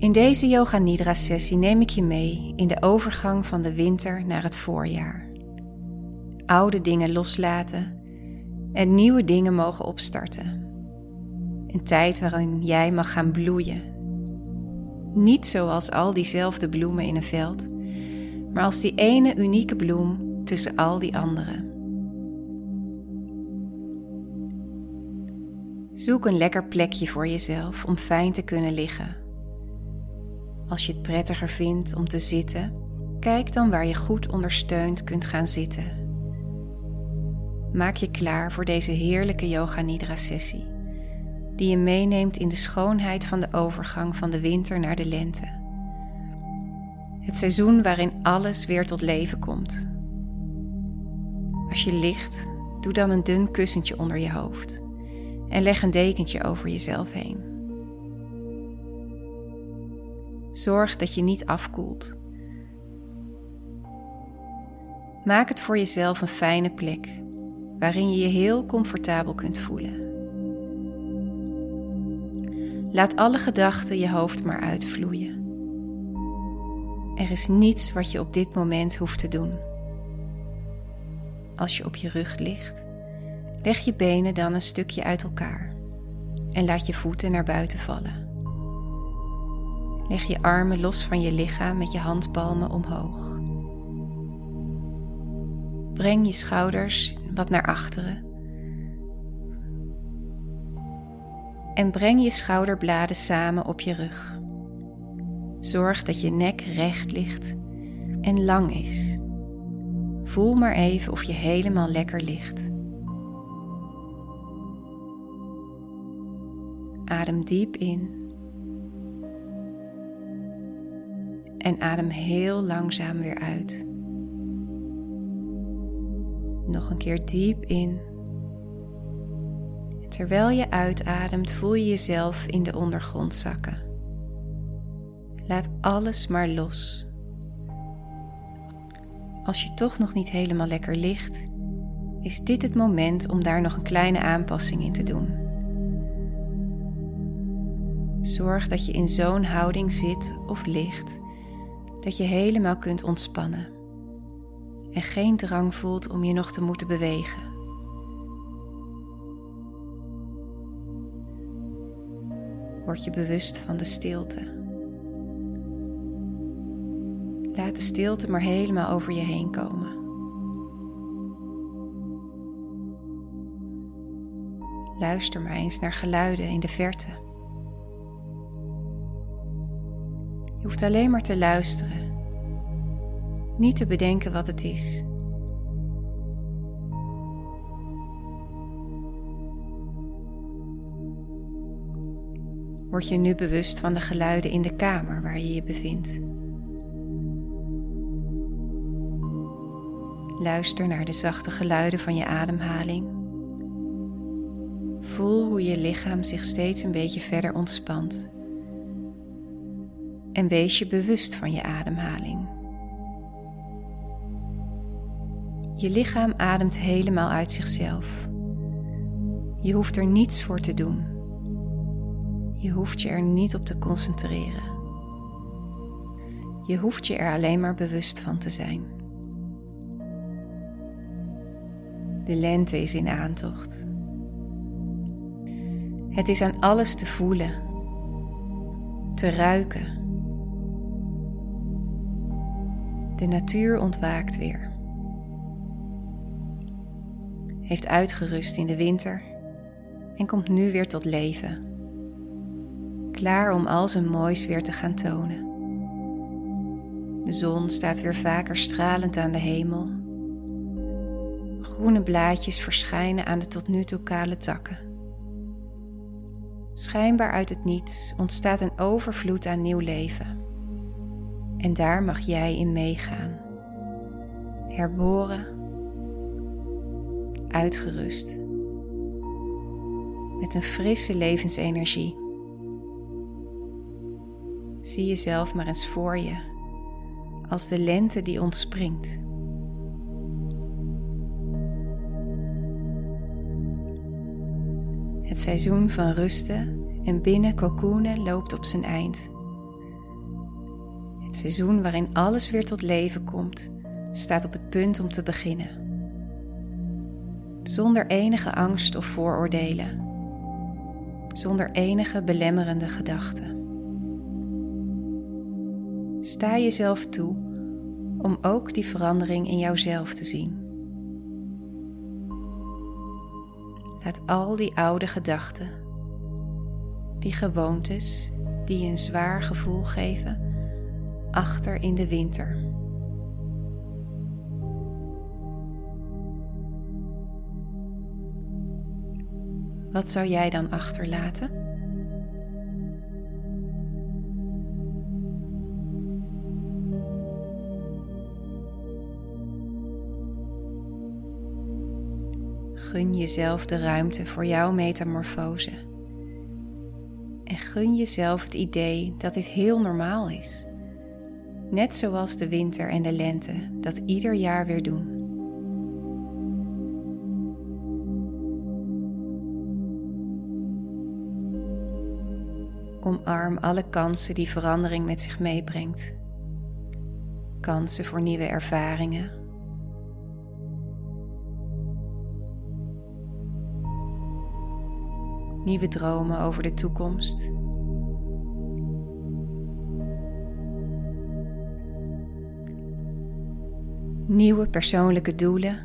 In deze Yoga Nidra sessie neem ik je mee in de overgang van de winter naar het voorjaar. Oude dingen loslaten en nieuwe dingen mogen opstarten. Een tijd waarin jij mag gaan bloeien. Niet zoals al diezelfde bloemen in een veld, maar als die ene unieke bloem tussen al die andere. Zoek een lekker plekje voor jezelf om fijn te kunnen liggen. Als je het prettiger vindt om te zitten, kijk dan waar je goed ondersteund kunt gaan zitten. Maak je klaar voor deze heerlijke Yoga Nidra sessie, die je meeneemt in de schoonheid van de overgang van de winter naar de lente. Het seizoen waarin alles weer tot leven komt. Als je ligt, doe dan een dun kussentje onder je hoofd en leg een dekentje over jezelf heen. Zorg dat je niet afkoelt. Maak het voor jezelf een fijne plek waarin je je heel comfortabel kunt voelen. Laat alle gedachten je hoofd maar uitvloeien. Er is niets wat je op dit moment hoeft te doen. Als je op je rug ligt, leg je benen dan een stukje uit elkaar en laat je voeten naar buiten vallen. Leg je armen los van je lichaam met je handpalmen omhoog. Breng je schouders wat naar achteren. En breng je schouderbladen samen op je rug. Zorg dat je nek recht ligt en lang is. Voel maar even of je helemaal lekker ligt. Adem diep in. En adem heel langzaam weer uit. Nog een keer diep in. Terwijl je uitademt, voel je jezelf in de ondergrond zakken. Laat alles maar los. Als je toch nog niet helemaal lekker ligt, is dit het moment om daar nog een kleine aanpassing in te doen. Zorg dat je in zo'n houding zit of ligt dat je helemaal kunt ontspannen en geen drang voelt om je nog te moeten bewegen. Word je bewust van de stilte. Laat de stilte maar helemaal over je heen komen. Luister maar eens naar geluiden in de verte. Hoeft alleen maar te luisteren, niet te bedenken wat het is. Word je nu bewust van de geluiden in de kamer waar je je bevindt. Luister naar de zachte geluiden van je ademhaling. Voel hoe je lichaam zich steeds een beetje verder ontspant en wees je bewust van je ademhaling. Je lichaam ademt helemaal uit zichzelf. Je hoeft er niets voor te doen. Je hoeft je er niet op te concentreren. Je hoeft je er alleen maar bewust van te zijn. De lente is in aantocht. Het is aan alles te voelen, te ruiken De natuur ontwaakt weer. Heeft uitgerust in de winter en komt nu weer tot leven. Klaar om al zijn moois weer te gaan tonen. De zon staat weer vaker stralend aan de hemel. Groene blaadjes verschijnen aan de tot nu toe kale takken. Schijnbaar uit het niets ontstaat een overvloed aan nieuw leven. En daar mag jij in meegaan. Herboren, uitgerust, met een frisse levensenergie. Zie jezelf maar eens voor je als de lente die ontspringt. Het seizoen van rusten en binnen loopt op zijn eind. Seizoen waarin alles weer tot leven komt, staat op het punt om te beginnen. Zonder enige angst of vooroordelen. Zonder enige belemmerende gedachten. Sta jezelf toe om ook die verandering in jouzelf te zien. Laat al die oude gedachten, die gewoontes die je een zwaar gevoel geven, achter in de winter. Wat zou jij dan achterlaten? Gun jezelf de ruimte voor jouw metamorfose. En gun jezelf het idee dat dit heel normaal is. Net zoals de winter en de lente dat ieder jaar weer doen. Omarm alle kansen die verandering met zich meebrengt. Kansen voor nieuwe ervaringen. Nieuwe dromen over de toekomst. Nieuwe persoonlijke doelen.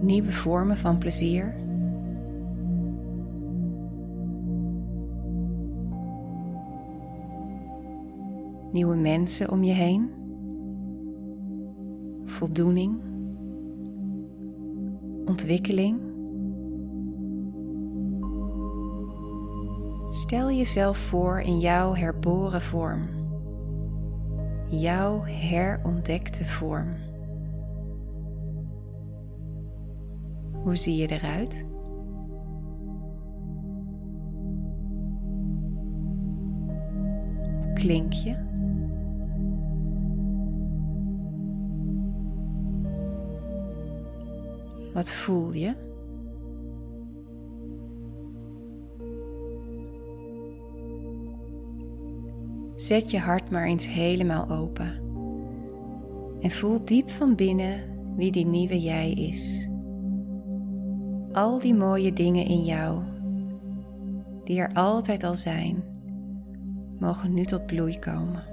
Nieuwe vormen van plezier. Nieuwe mensen om je heen. Voldoening. Ontwikkeling. Stel jezelf voor in jouw herboren vorm. Jouw herontdekte vorm. Hoe zie je eruit? Klink je? Wat voel je? Zet je hart maar eens helemaal open. En voel diep van binnen wie die nieuwe jij is. Al die mooie dingen in jou, die er altijd al zijn, mogen nu tot bloei komen.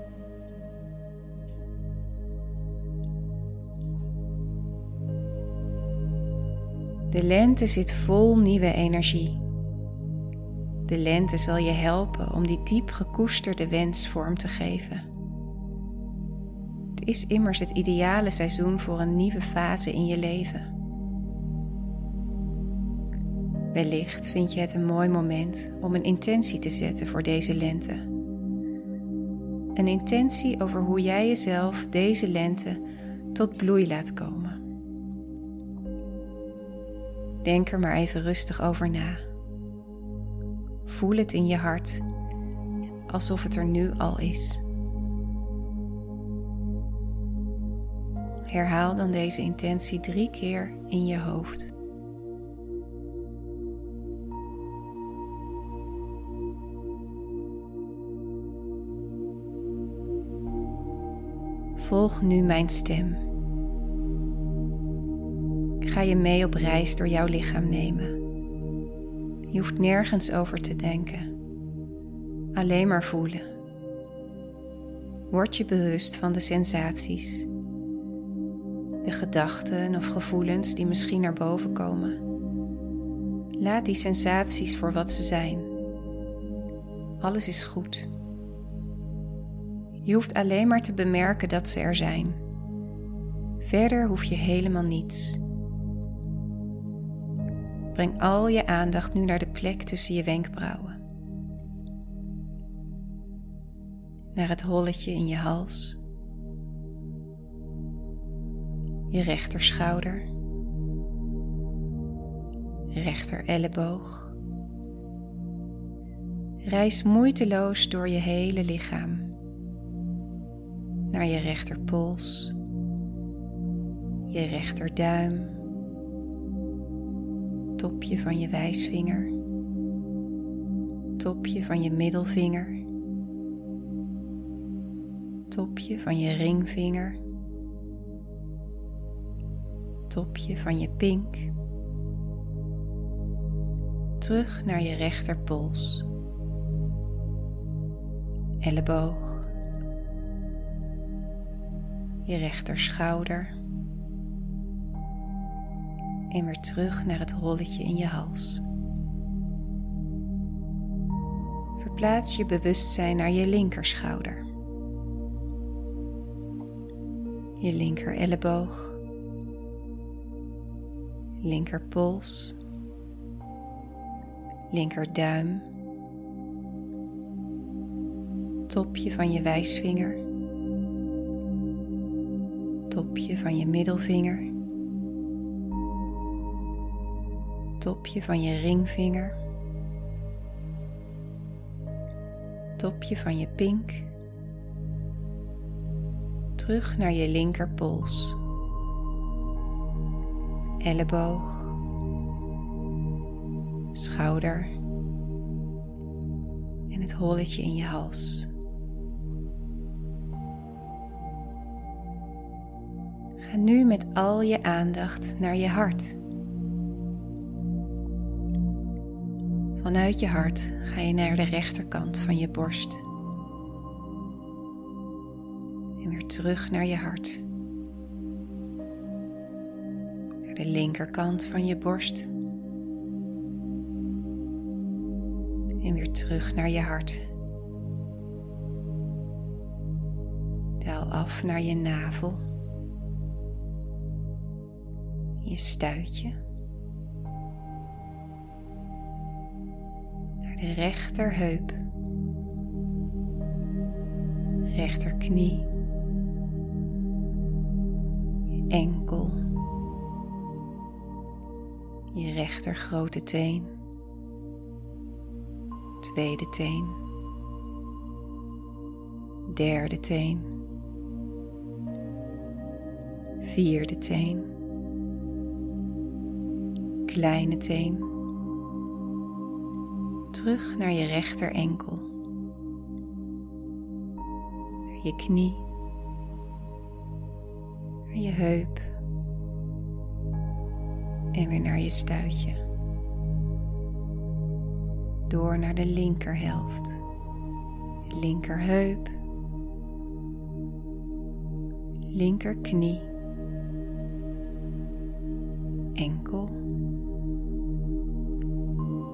De lente zit vol nieuwe energie. De lente zal je helpen om die diep gekoesterde wens vorm te geven. Het is immers het ideale seizoen voor een nieuwe fase in je leven. Wellicht vind je het een mooi moment om een intentie te zetten voor deze lente. Een intentie over hoe jij jezelf deze lente tot bloei laat komen. Denk er maar even rustig over na. Voel het in je hart, alsof het er nu al is. Herhaal dan deze intentie drie keer in je hoofd. Volg nu mijn stem. Ik ga je mee op reis door jouw lichaam nemen. Je hoeft nergens over te denken. Alleen maar voelen. Word je bewust van de sensaties, de gedachten of gevoelens die misschien naar boven komen. Laat die sensaties voor wat ze zijn. Alles is goed. Je hoeft alleen maar te bemerken dat ze er zijn. Verder hoef je helemaal niets. Breng al je aandacht nu naar de plek tussen je wenkbrauwen. Naar het holletje in je hals. Je rechterschouder. Rechter elleboog. Reis moeiteloos door je hele lichaam. Naar je rechterpols. Je rechterduim topje van je wijsvinger, topje van je middelvinger, topje van je ringvinger, topje van je pink, terug naar je rechterpols, elleboog, je rechterschouder en weer terug naar het rolletje in je hals. Verplaats je bewustzijn naar je linkerschouder, je linker elleboog, linkerpols, linkerduim, topje van je wijsvinger, topje van je middelvinger topje van je ringvinger, topje van je pink, terug naar je linkerpols, elleboog, schouder. En het holletje in je hals. Ga nu met al je aandacht naar je hart. Vanuit je hart ga je naar de rechterkant van je borst. En weer terug naar je hart. Naar de linkerkant van je borst. En weer terug naar je hart. Daal af naar je navel. Je stuitje. Rechterheup, rechterknie, je enkel, je rechter grote teen, tweede teen, derde teen, vierde teen, kleine teen terug naar je rechter enkel, naar je knie, naar je heup. En weer naar je stuitje. Door naar de linkerhelft, linkerheup, linkerknie, enkel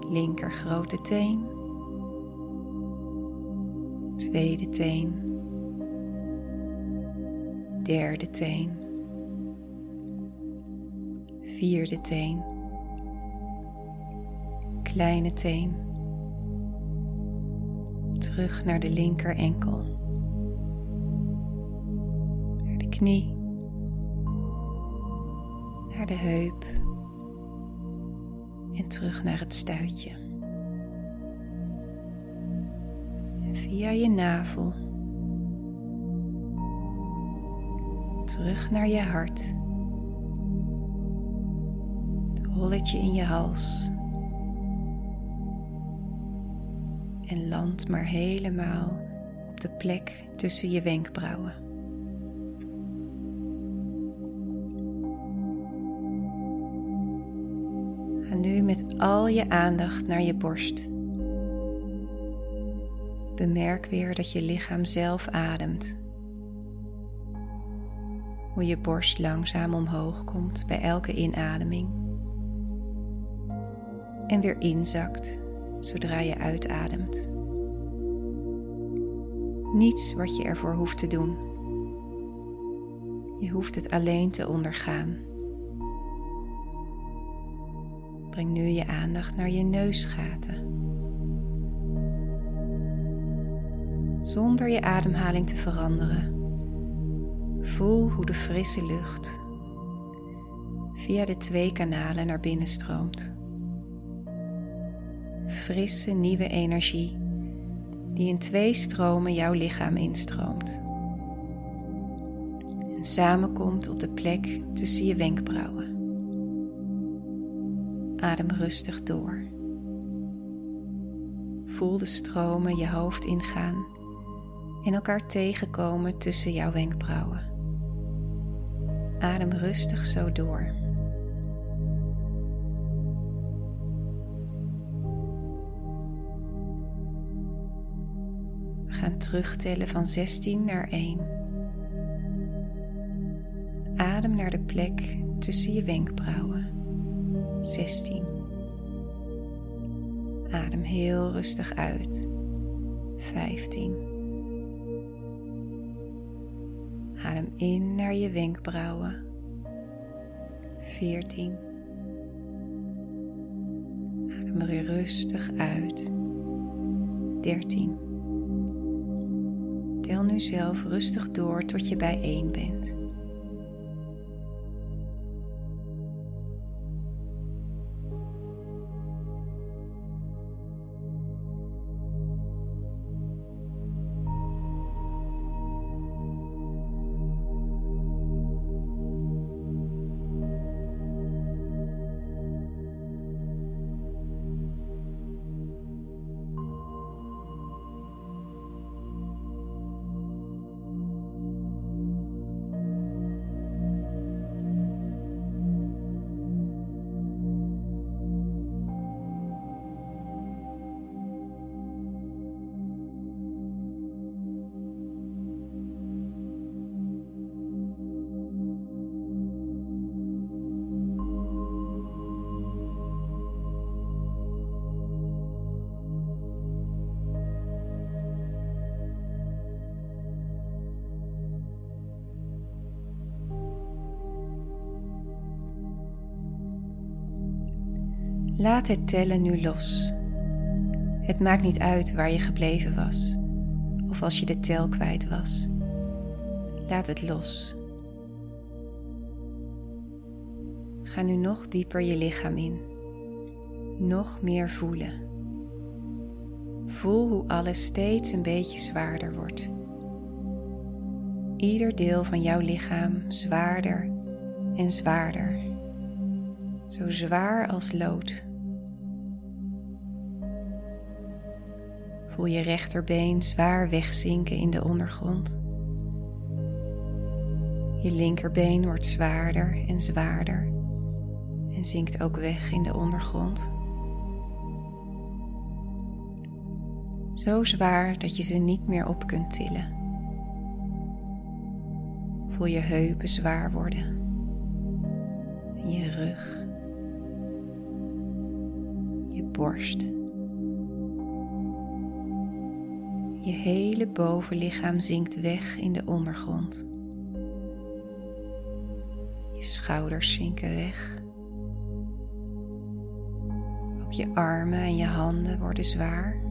linker grote teen, tweede teen, derde teen, vierde teen, kleine teen, terug naar de linker enkel, naar de knie, naar de heup en terug naar het stuitje. Via je navel terug naar je hart. Het holletje in je hals. En land maar helemaal op de plek tussen je wenkbrauwen. Al je aandacht naar je borst. Bemerk weer dat je lichaam zelf ademt. Hoe je borst langzaam omhoog komt bij elke inademing. En weer inzakt zodra je uitademt. Niets wat je ervoor hoeft te doen. Je hoeft het alleen te ondergaan. Nu je aandacht naar je neusgaten. Zonder je ademhaling te veranderen, voel hoe de frisse lucht via de twee kanalen naar binnen stroomt. Frisse nieuwe energie die in twee stromen jouw lichaam instroomt. En samenkomt op de plek tussen je wenkbrauwen. Adem rustig door. Voel de stromen je hoofd ingaan en elkaar tegenkomen tussen jouw wenkbrauwen. Adem rustig zo door. We gaan terugtellen van 16 naar 1. Adem naar de plek tussen je wenkbrauwen. 16. Adem heel rustig uit. 15. Adem in naar je wenkbrauwen. 14. Adem er rustig uit. 13. Tel nu zelf rustig door tot je bij 1 bent. Laat het tellen nu los. Het maakt niet uit waar je gebleven was of als je de tel kwijt was. Laat het los. Ga nu nog dieper je lichaam in. Nog meer voelen. Voel hoe alles steeds een beetje zwaarder wordt. Ieder deel van jouw lichaam zwaarder en zwaarder. Zo zwaar als lood. Voel je rechterbeen zwaar wegzinken in de ondergrond. Je linkerbeen wordt zwaarder en zwaarder en zinkt ook weg in de ondergrond. Zo zwaar dat je ze niet meer op kunt tillen. Voel je heupen zwaar worden en je rug, je borst. Je hele bovenlichaam zinkt weg in de ondergrond. Je schouders zinken weg. Ook je armen en je handen worden zwaar.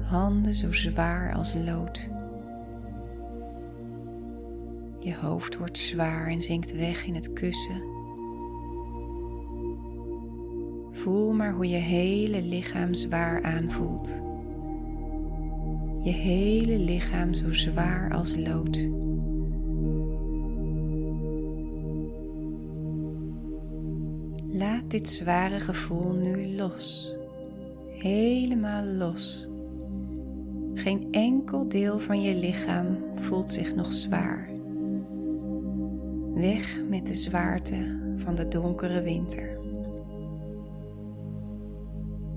Handen zo zwaar als lood. Je hoofd wordt zwaar en zinkt weg in het kussen. Voel maar hoe je hele lichaam zwaar aanvoelt je hele lichaam zo zwaar als lood. Laat dit zware gevoel nu los, helemaal los. Geen enkel deel van je lichaam voelt zich nog zwaar. Weg met de zwaarte van de donkere winter.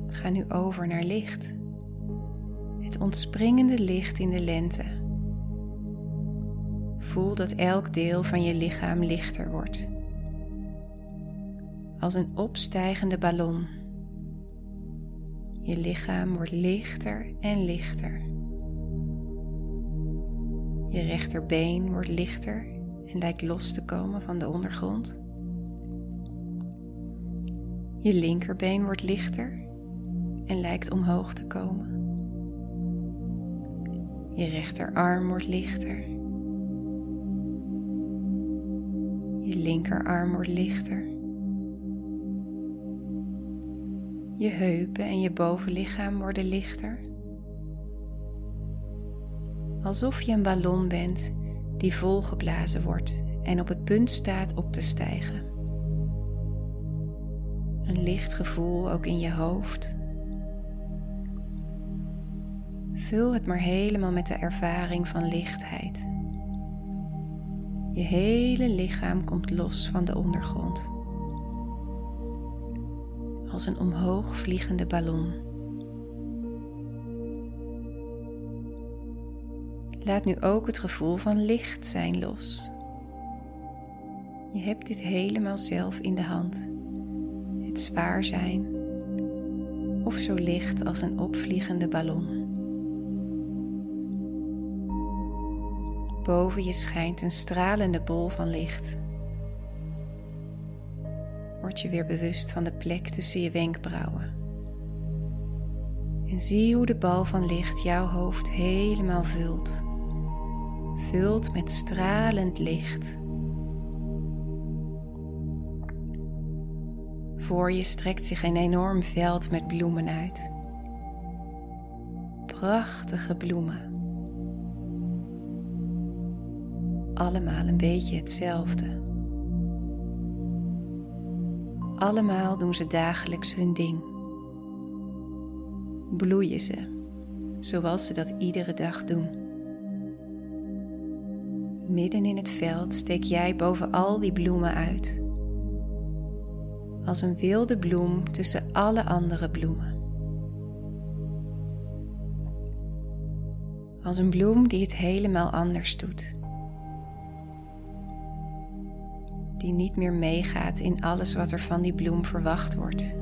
Ga nu over naar licht ontspringende licht in de lente. Voel dat elk deel van je lichaam lichter wordt. Als een opstijgende ballon. Je lichaam wordt lichter en lichter. Je rechterbeen wordt lichter en lijkt los te komen van de ondergrond. Je linkerbeen wordt lichter en lijkt omhoog te komen. Je rechterarm wordt lichter. Je linkerarm wordt lichter. Je heupen en je bovenlichaam worden lichter. Alsof je een ballon bent die volgeblazen wordt en op het punt staat op te stijgen. Een licht gevoel ook in je hoofd Vul het maar helemaal met de ervaring van lichtheid. Je hele lichaam komt los van de ondergrond. Als een omhoog vliegende ballon. Laat nu ook het gevoel van licht zijn los. Je hebt dit helemaal zelf in de hand. Het zwaar zijn of zo licht als een opvliegende ballon. Boven je schijnt een stralende bol van licht. Word je weer bewust van de plek tussen je wenkbrauwen. En zie hoe de bal van licht jouw hoofd helemaal vult. Vult met stralend licht. Voor je strekt zich een enorm veld met bloemen uit. Prachtige bloemen. Allemaal een beetje hetzelfde. Allemaal doen ze dagelijks hun ding. Bloeien ze, zoals ze dat iedere dag doen. Midden in het veld steek jij boven al die bloemen uit. Als een wilde bloem tussen alle andere bloemen. Als een bloem die het helemaal anders doet. Die niet meer meegaat in alles wat er van die bloem verwacht wordt.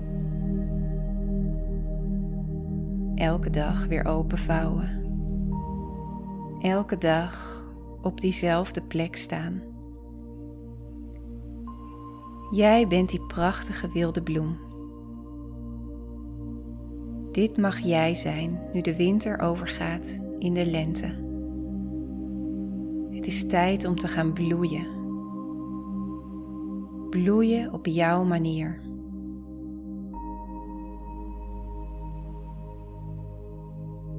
Elke dag weer openvouwen. Elke dag op diezelfde plek staan. Jij bent die prachtige wilde bloem. Dit mag jij zijn nu de winter overgaat in de lente. Het is tijd om te gaan bloeien bloeien op jouw manier.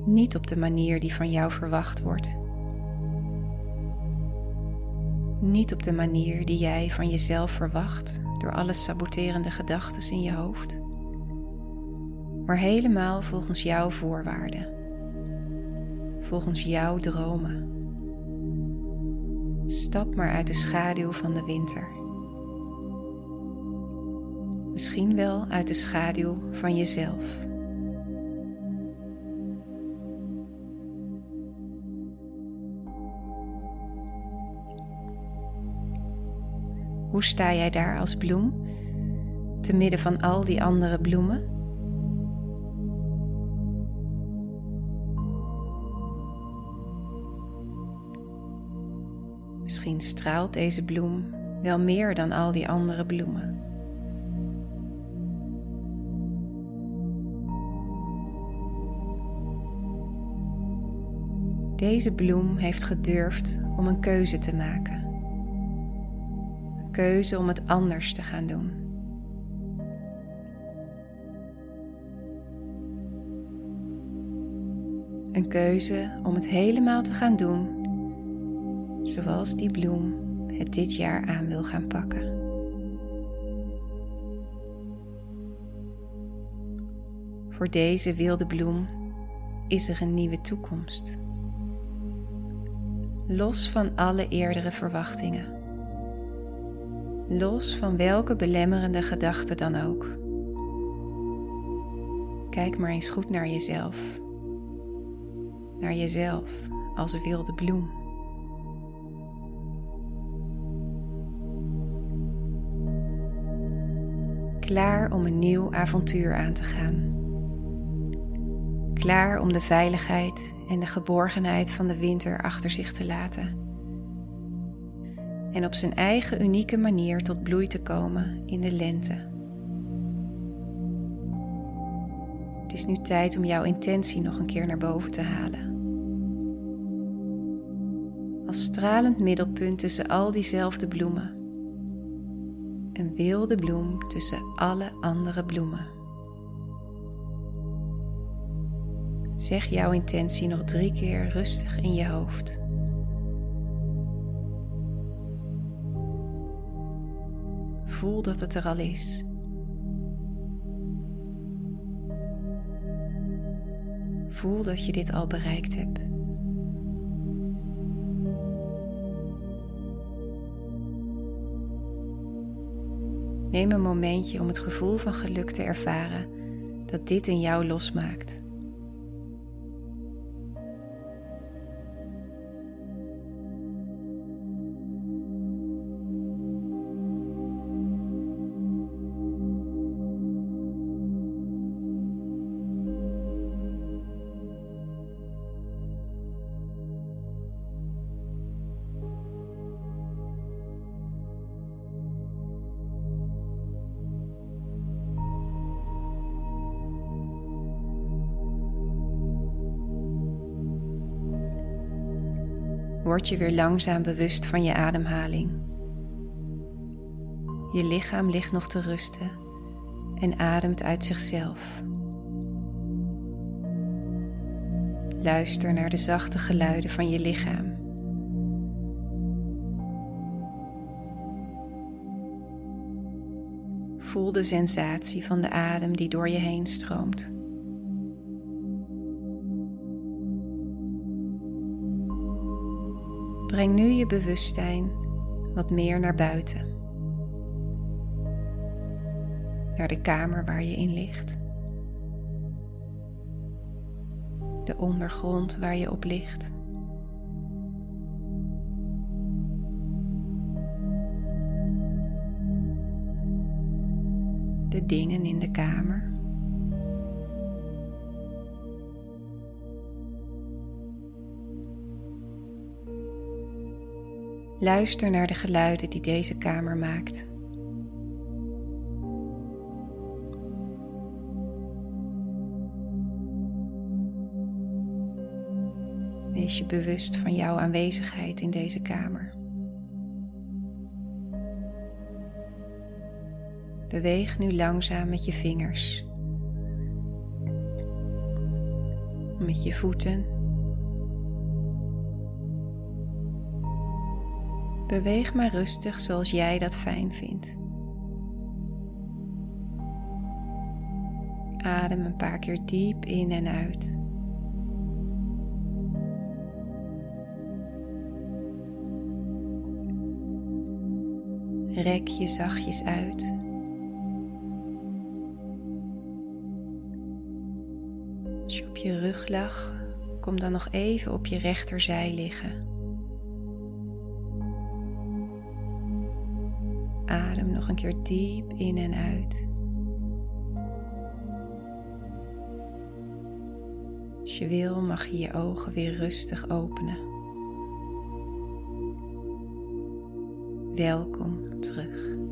Niet op de manier die van jou verwacht wordt. Niet op de manier die jij van jezelf verwacht door alle saboterende gedachten in je hoofd, maar helemaal volgens jouw voorwaarden, volgens jouw dromen. Stap maar uit de schaduw van de winter misschien wel uit de schaduw van jezelf. Hoe sta jij daar als bloem, te midden van al die andere bloemen? Misschien straalt deze bloem wel meer dan al die andere bloemen. Deze bloem heeft gedurfd om een keuze te maken. Een keuze om het anders te gaan doen. Een keuze om het helemaal te gaan doen zoals die bloem het dit jaar aan wil gaan pakken. Voor deze wilde bloem is er een nieuwe toekomst los van alle eerdere verwachtingen. Los van welke belemmerende gedachte dan ook. Kijk maar eens goed naar jezelf. Naar jezelf als wilde bloem. Klaar om een nieuw avontuur aan te gaan klaar om de veiligheid en de geborgenheid van de winter achter zich te laten. En op zijn eigen unieke manier tot bloei te komen in de lente. Het is nu tijd om jouw intentie nog een keer naar boven te halen. Als stralend middelpunt tussen al diezelfde bloemen. Een wilde bloem tussen alle andere bloemen. Zeg jouw intentie nog drie keer rustig in je hoofd. Voel dat het er al is. voel dat je dit al bereikt hebt. Neem een momentje om het gevoel van geluk te ervaren dat dit in jou losmaakt. Word je weer langzaam bewust van je ademhaling. Je lichaam ligt nog te rusten en ademt uit zichzelf. Luister naar de zachte geluiden van je lichaam. Voel de sensatie van de adem die door je heen stroomt. Breng nu je bewustzijn wat meer naar buiten. Naar de kamer waar je in ligt. De ondergrond waar je op ligt. De dingen in de kamer. Luister naar de geluiden die deze kamer maakt. Wees je bewust van jouw aanwezigheid in deze kamer. Beweeg nu langzaam met je vingers, met je voeten Beweeg maar rustig zoals jij dat fijn vindt. Adem een paar keer diep in en uit. Rek je zachtjes uit. Als je op je rug lag, kom dan nog even op je rechterzij liggen. Nog een keer diep in en uit. Als je wil mag je je ogen weer rustig openen. Welkom terug.